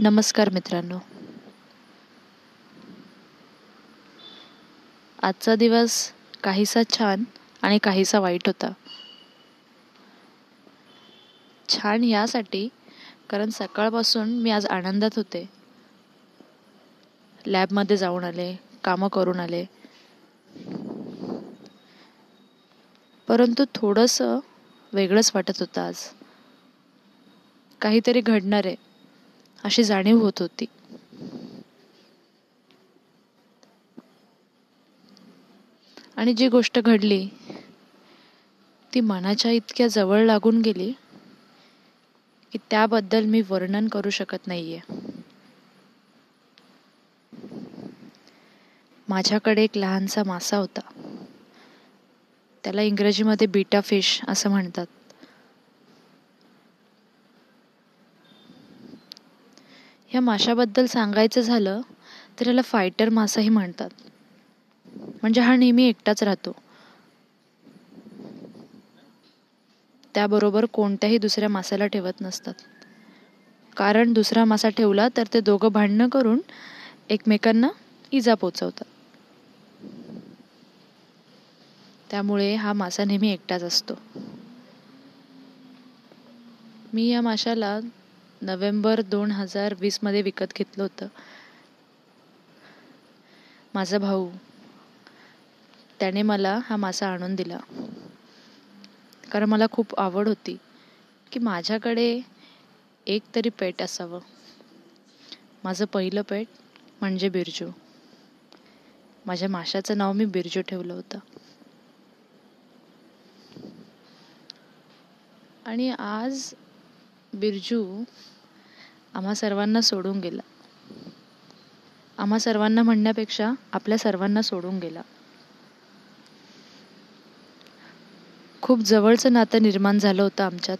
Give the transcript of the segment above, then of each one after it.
नमस्कार मित्रांनो. आजचा दिवस काहीसा छान आणि काहीसा वाईट होता. छान यासाठी कारण सकाळपासून मी आज आनंदात होते. लॅबमध्ये जाऊन आले कामं करून आले. परंतु थोडंसं वेगळंच वाटत होतं आज. काहीतरी घडणार. आहे अशी जाणीव होत होती. आणि जी गोष्ट घडली ती मनाच्या इतक्या जवळ लागून गेली की त्याबद्दल मी वर्णन करू शकत नाहीये. माझ्याकडे एक लहानसा मासा होता. त्याला इंग्रजीमध्ये बीटा फिश असं म्हणतात. ह्या माशाबद्दल सांगायचं झालं तर याला फायटर मासाही म्हणतात. म्हणजे हा नेहमी एकटाच राहतो. त्याबरोबर कोणत्याही दुसऱ्या मासाला ठेवत नसतात. कारण दुसरा मासा ठेवला तर ते दोघं भांडणं करून एकमेकांना इजा पोचवतात. त्यामुळे हा मासा नेहमी एकटाच असतो. मी या माशाला नोव्हेंबर दोन हजार वीसमध्ये विकत घेतलं होतं. माझा भाऊ त्याने मला हा मासा आणून दिला. कारण मला खूप आवड होती की माझ्याकडे एक तरी पेट असावं. माझं पहिलं पेट म्हणजे बिरजू. माझ्या माशाचं नाव मी बिरजू ठेवलं होतं. आणि आज बिरजू आम्हा सर्वांना सोडून गेला. आम्हा सर्वांना म्हणण्यापेक्षा आपल्या सर्वांना सोडून गेला. खूप जवळचं नातं निर्माण झालं होतं आमच्यात.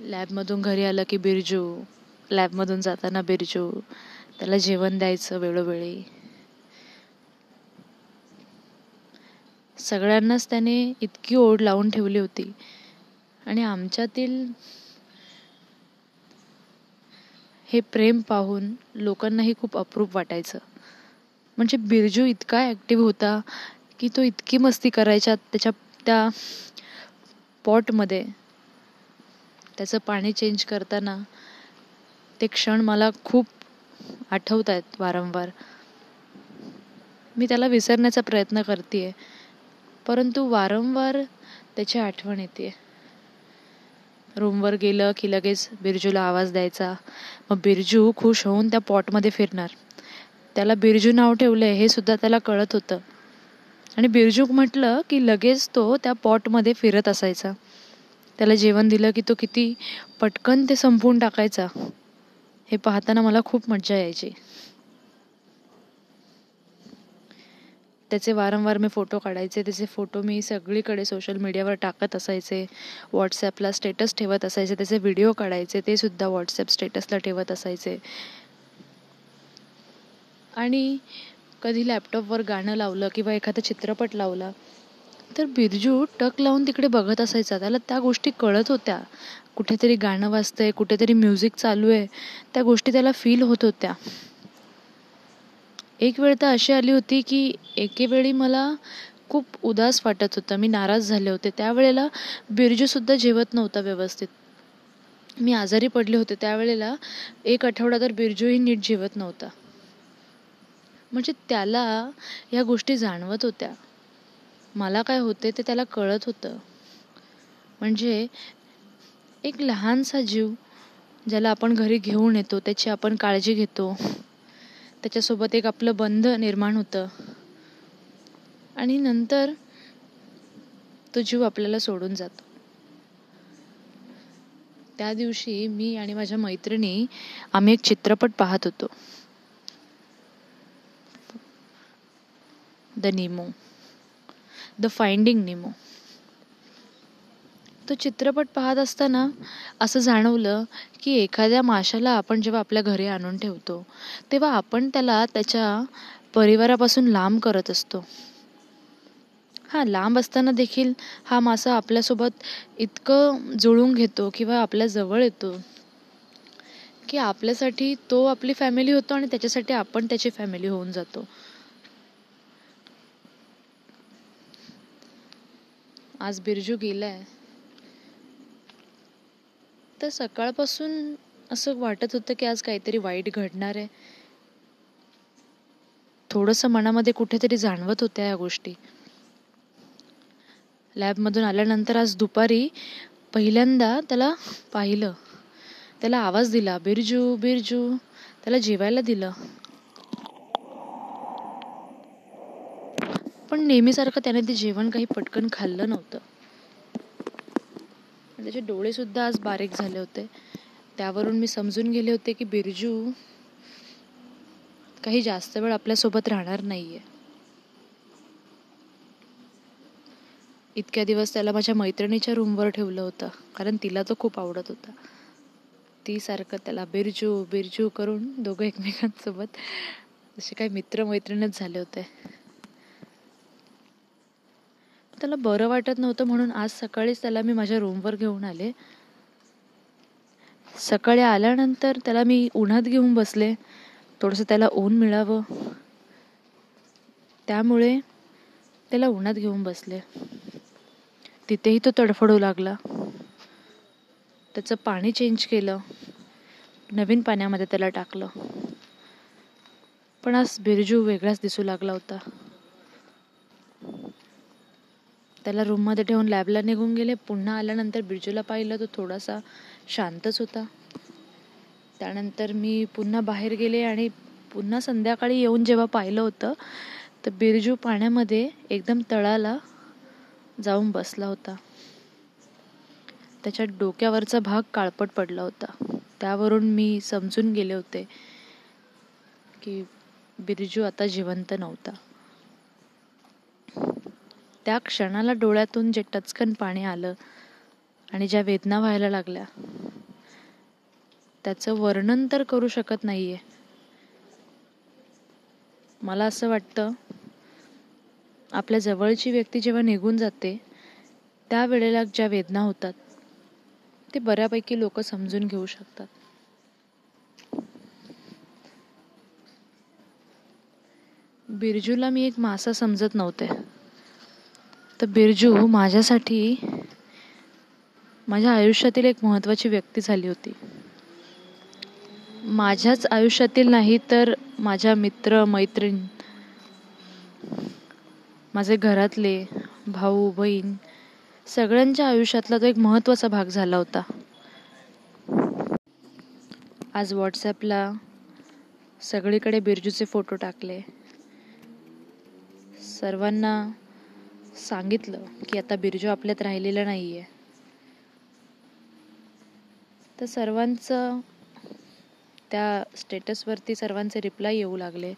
लॅबमधून घरी आलं की बिरजू लॅबमधून जाताना बिरजू त्याला जेवण द्यायचं वेळोवेळी. सगळ्यांनाच त्याने इतकी ओढ लावून ठेवली होती. आणि आमच्यातील हे प्रेम पाहून लोकांनाही खूप अप्रूप वाटायचं. म्हणजे बिरजू इतका ॲक्टिव्ह होता की तो इतकी मस्ती करायच्या त्याच्या त्या पॉटमध्ये त्याचं पाणी चेंज करताना ते क्षण मला खूप आठवत आहेत वारंवार. मी त्याला विसरण्याचा प्रयत्न करते परंतु वारंवार त्याची आठवण येते रूमवर गेलं की लगेच बिरजूला आवाज द्यायचा. मग बिरजू खुश होऊन त्या पॉटमध्ये फिरणार. त्याला बिरजू नाव ठेवलंय हे सुद्धा त्याला कळत होतं. आणि बिरजू म्हटलं की लगेच तो त्या पॉटमध्ये फिरत असायचा. त्याला जेवण दिलं की तो किती पटकन ते संपवून टाकायचा. हे पाहताना मला खूप मज्जा यायची. त्याचे वारंवार मी फोटो काढायचे त्याचे फोटो मी सगळीकडे सोशल मीडियावर टाकत असायचे. व्हॉट्सॲपला स्टेटस ठेवत असायचे त्याचे व्हिडिओ काढायचे ते सुद्धा व्हॉट्सॲप स्टेटसला ठेवत असायचे. आणि कधी लॅपटॉपवर गाणं लावलं किंवा एखादा चित्रपट लावला तर बिरजू टक लावून तिकडे बघत असायचा. त्याला त्या गोष्टी कळत होत्या. कुठेतरी गाणं वाजतंय कुठेतरी म्युझिक चालू आहे त्या गोष्टी त्याला फील होत होत्या. एक वेळ तर अशी आली होती की एकेवेळी मला खूप उदास वाटत होतं. मी नाराज झाले होते. त्यावेळेला बिरजूसुद्धा जेवत नव्हता व्यवस्थित. मी आजारी पडले होते. त्यावेळेला एक आठवडा तर बिरजूही नीट जेवत नव्हता. म्हणजे त्याला ह्या गोष्टी जाणवत होत्या. मला काय होते ते त्याला कळत होतं. म्हणजे एक लहानसा जीव ज्याला आपण घरी घेऊन येतो त्याची आपण काळजी घेतो. त्याच्यासोबत एक आपलं बंध निर्माण होतं. आणि नंतर तो जीव आपल्याला सोडून जातो. त्या दिवशी मी आणि माझ्या मैत्रिणी आम्ही एक चित्रपट पाहत होतो. The Nemo. The finding Nemo. तो चित्रपट पाहत असताना असं जाणवलं की एखाद्या माशाला आपण जेव्हा आपल्या घरी आणून ठेवतो तेव्हा आपण त्याला त्याच्या परिवारापासून लांब करत असतो. हां लांब असताना देखील हा मासा आपल्यासोबत इतकं जुळून घेतो किंवा आपल्या जवळ येतो की आपल्यासाठी तो आपली फॅमिली होतो आणि त्याच्यासाठी आपण त्याची फॅमिली होऊन जातो. आज बिरजू गेलाय. तर सकाळपासून असं वाटत होतं की आज काहीतरी वाईट घडणार आहे. थोडंसं मनामध्ये कुठेतरी जाणवत होत्या या गोष्टी. लॅबमधून आल्यानंतर आज दुपारी पहिल्यांदा त्याला पाहिलं. त्याला आवाज दिला बिरजू बिरजू. त्याला जेवायला दिलं. पण नेहमीसारखं त्याने ते जेवण काही पटकन खाल्लं नव्हतं. त्याचे डोळे सुद्धा आज बारीक झाले होते. त्यावरून मी समजून गेले होते की बिरजू काही जास्त वेळ आपल्यासोबत राहणार नाहीये. इतक्या दिवस त्याला माझ्या मैत्रिणीच्या रूमवर ठेवलं होतं कारण तिला तो खूप आवडत होता. ती सारखं त्याला बिरजू बिरजू करून दोघं एकमेकांसोबत असे काही मित्र मैत्रिणीच झाले होते. त्याला बरं वाटत नव्हतं म्हणून आज सकाळीच त्याला मी माझ्या रूमवर घेऊन आले. सकाळी आल्यानंतर त्याला मी उन्हात घेऊन बसले. थोडंसं त्याला ऊन मिळावं. त्यामुळे त्याला उन्हात घेऊन बसले. तिथेही तो तडफडू लागला. त्याचं पाणी चेंज केलं. नवीन पाण्यामध्ये त्याला टाकलं. पण आज बिरजू वेगळाच दिसू लागला होता. त्याला रूममध्ये ठेवून लॅबला निघून गेले. पुन्हा आल्यानंतर बिरजूला पाहिलं तो थोडासा शांतच होता. त्यानंतर मी पुन्हा बाहेर गेले आणि पुन्हा संध्याकाळी येऊन जेव्हा पाहिलं होतं तर बिरजू पाण्यामध्ये एकदम तळाला जाऊन बसला होता. त्याच्या डोक्यावरचा भाग काळपट पडला होता. त्यावरून मी समजून गेले होते की बिरजू आता जिवंत नव्हता. त्या क्षणाला डोळ्यातून जे टचकन पाणी आलं आणि ज्या वेदना व्हायला लागल्या त्याचं वर्णन तर करू शकत नाहीये. मला असं वाटतं आपल्या जवळची व्यक्ती जेव्हा निघून जाते त्यावेळेला ज्या वेदना होतात ते बऱ्यापैकी लोक समजून घेऊ शकतात. बिरजूला मी एक मासा समजत नव्हते. तर बिरजू माझ्यासाठी माझ्या आयुष्यातील एक महत्त्वाची व्यक्ती झाली होती. माझ्याच आयुष्यातील नाही तर माझ्या मित्र मैत्रीण माझे घरातले भाऊ बहीण सगळ्यांच्या आयुष्यातला तो एक महत्त्वाचा भाग झाला होता. आज व्हॉट्सॲपला सगळीकडे बिरजूचे फोटो टाकले. सर्वांना सांगितलं की आता बिरजू आपल्यात राहिलेलं आहे तर सर्वांचं त्या स्टेटसवरती सर्वांचे रिप्लाय येऊ लागले.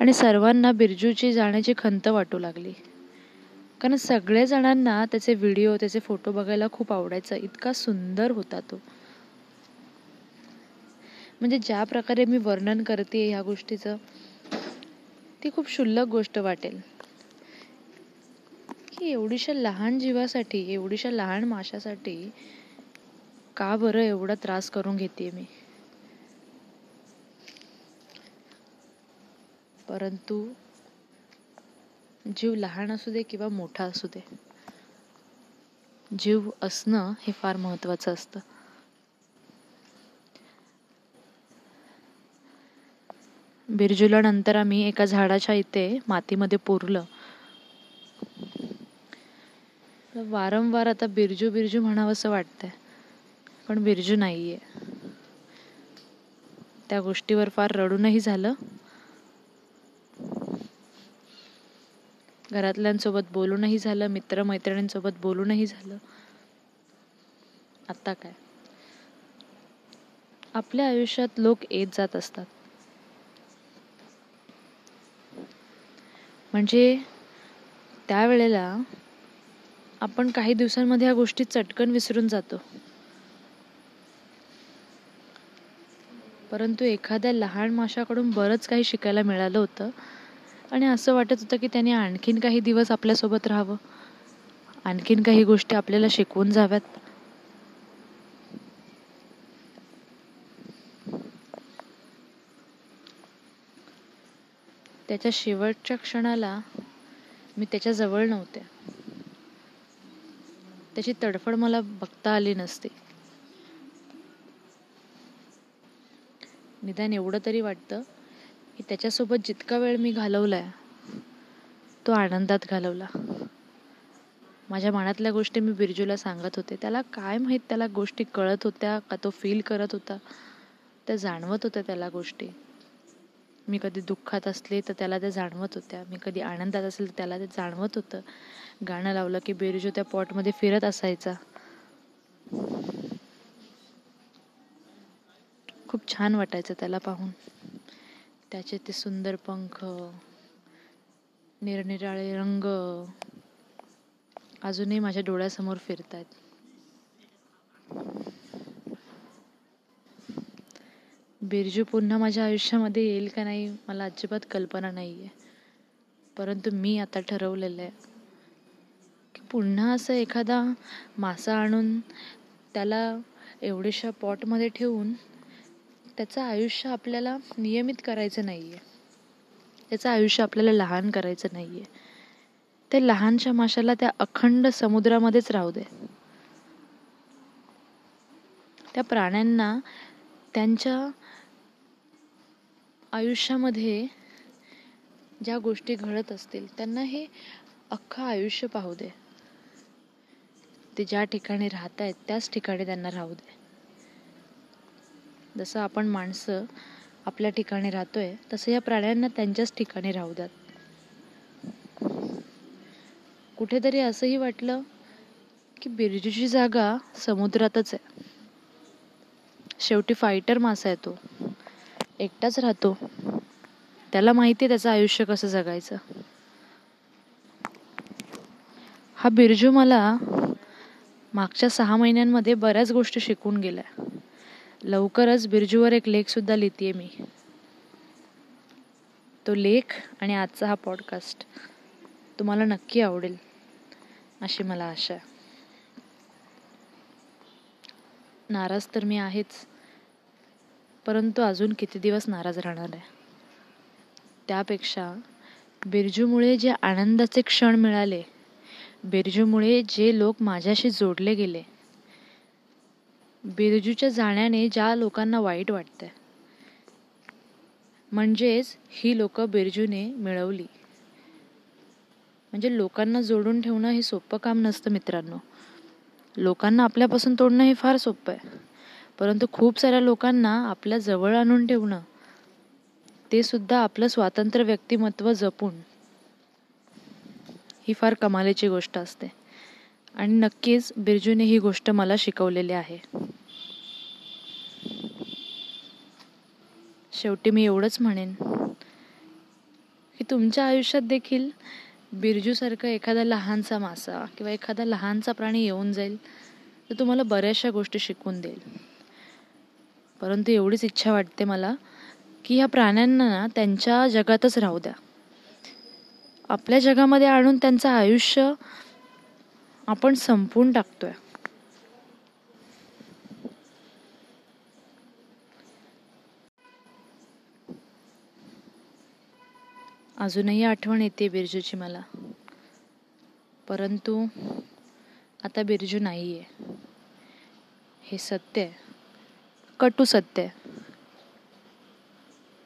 आणि सर्वांना बिरजूची जाण्याची खंत वाटू लागली. कारण सगळ्या जणांना त्याचे व्हिडिओ त्याचे फोटो बघायला खूप आवडायचं. इतका सुंदर होता तो. म्हणजे ज्या प्रकारे मी वर्णन करते ह्या गोष्टीचं ती खूप क्षुल्लक गोष्ट वाटेल. की एवढीशा लहान जीवासाठी एवढीशा लहान माशासाठी का बरं एवढा त्रास करून घेते मी? परंतु जीव लहान असू दे किंवा मोठा असू दे जीव असणं हे फार महत्वाचं असतं. बिरजूला नंतर आम्ही एका झाडाच्या इथे मातीमध्ये पुरलं. वारंवार आता बिरजू बिरजू म्हणावं असं वाटतंय. पण बिरजू नाहीये. त्या गोष्टीवर फार रडूनही झालं. घरातल्यांसोबत बोलूनही झालं मित्र मैत्रिणींसोबत बोलूनही झालं. आता काय? आपल्या आयुष्यात लोक येत जात असतात. म्हणजे त्यावेळेला आपण काही दिवसांमध्ये या गोष्टी चटकन विसरून जातो. परंतु एखाद्या लहान माशाकडून बरंच काही शिकायला मिळालं होतं. आणि असं वाटत होतं की त्याने आणखीन काही दिवस आपल्यासोबत राहावं. आणखीन काही गोष्टी आपल्याला शिकवून जाव्यात. त्याच्या शेवटच्या क्षणाला मी त्याच्याजवळ नव्हते. त्याची तडफड मला बघता आली नसते. निदान एवढं तरी वाटतं की त्याच्यासोबत जितका वेळ मी घालवलाय तो आनंदात घालवला. माझ्या मनातल्या गोष्टी मी बिरजूला सांगत होते. त्याला काय माहीत त्याला गोष्टी कळत होत्या का तो फील करत होता? त्या जाणवत होत्या त्याला गोष्टी. मी कधी दुःखात असले तर त्याला त्या जाणवत होत्या. मी कधी आनंदात असेल तर त्याला ते जाणवत होतं. गाणं लावलं की बेरुजो त्या पॉटमध्ये फिरत असायचा. खूप छान वाटायचं त्याला पाहून. त्याचे ते सुंदर पंख निरनिराळे रंग अजूनही माझ्या डोळ्यासमोर फिरत आहेत बिरजू पुन्हा माझ्या आयुष्यामध्ये येईल का नाही मला अजिबात कल्पना नाही आहे परंतु मी आता ठरवलेलं आहे की पुन्हा असं एखादा मासा आणून त्याला एवढ्याशा पॉटमध्ये ठेवून त्याचं आयुष्य आपल्याला नियमित करायचं नाही आहे त्याचं आयुष्य आपल्याला लहान करायचं नाही आहे ते लहानशा माशाला त्या अखंड समुद्रामध्येच राहू दे. त्या प्राण्यांना त्यांच्या आयुष्यामध्ये ज्या गोष्टी घडत असतील त्यांना हे अख्खं आयुष्य पाहू दे. ते ज्या ठिकाणी राहत आहेत त्याच ठिकाणी त्यांना राहू दे. जसं आपण माणसं आपल्या ठिकाणी राहतोय तसं या प्राण्यांना त्यांच्याच ठिकाणी राहू द्यात. कुठेतरी असंही वाटलं की बिरजूची जागा समुद्रातच आहे. शेवटी फायटर मासा येतो एकटाच राहतो. त्याला माहिती आहे त्याचं आयुष्य कसं जगायचं. हा बिरजू मला मागच्या सहा महिन्यांमध्ये बऱ्याच गोष्टी शिकून गेल्या. लवकरच बिरजूवर एक लेख सुद्धा लिहितेय मी. तो लेख आणि आजचा हा पॉडकास्ट तुम्हाला नक्की आवडेल अशी मला आशा आहे. नाराज तर मी आहेच. परंतु अजून किती दिवस नाराज राहणार आहे? त्यापेक्षा बिरजूमुळे जे आनंदाचे क्षण मिळाले बिरजूमुळे जे लोक माझ्याशी जोडले गेले बिरजूच्या जाण्याने ज्या लोकांना वाईट वाटतंय म्हणजेच ही लोक बिरजूने मिळवली. म्हणजे लोकांना जोडून ठेवणं हे सोपं काम नसतं मित्रांनो. लोकांना आपल्यापासून तोडणं हे फार सोपं आहे. परंतु खूप साऱ्या लोकांना आपल्या जवळ आणून ठेवणं ते सुद्धा आपलं स्वातंत्र्य व्यक्तिमत्व जपून ही फार कमालीची गोष्ट असते. आणि नक्कीच बिरजूने ही गोष्ट मला शिकवलेली आहे. शेवटी मी एवढंच म्हणेन की तुमच्या आयुष्यात देखील बिरजूसारखं एखादा लहानसा मासा किंवा एखादा लहानसा प्राणी येऊन जाईल तर तुम्हाला बऱ्याचशा गोष्टी शिकवून देईल. परंतु एवढीच इच्छा वाटते मला की ह्या प्राण्यांना ना त्यांच्या जगातच राहू द्या. आपल्या जगामध्ये आणून त्यांचं आयुष्य आपण संपवून टाकतोय. अजूनही आठवण येते बिरजूची मला. परंतु आता बिरजू नाही आहे हे सत्य आहे. कटू सत्य. आहे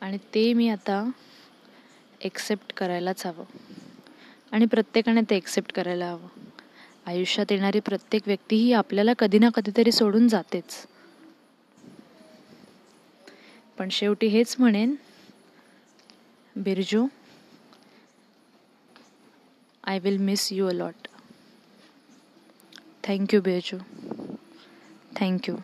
आणि ते मी आता एक्सेप्ट करायलाच हवं. आणि प्रत्येकाने ते एक्सेप्ट करायला हवं. आयुष्यात येणारी प्रत्येक व्यक्ती ही आपल्याला कधी ना कधीतरी सोडून जातेच. पण शेवटी हेच म्हणेन Birju I will miss you a lot thank you Birju. Thank you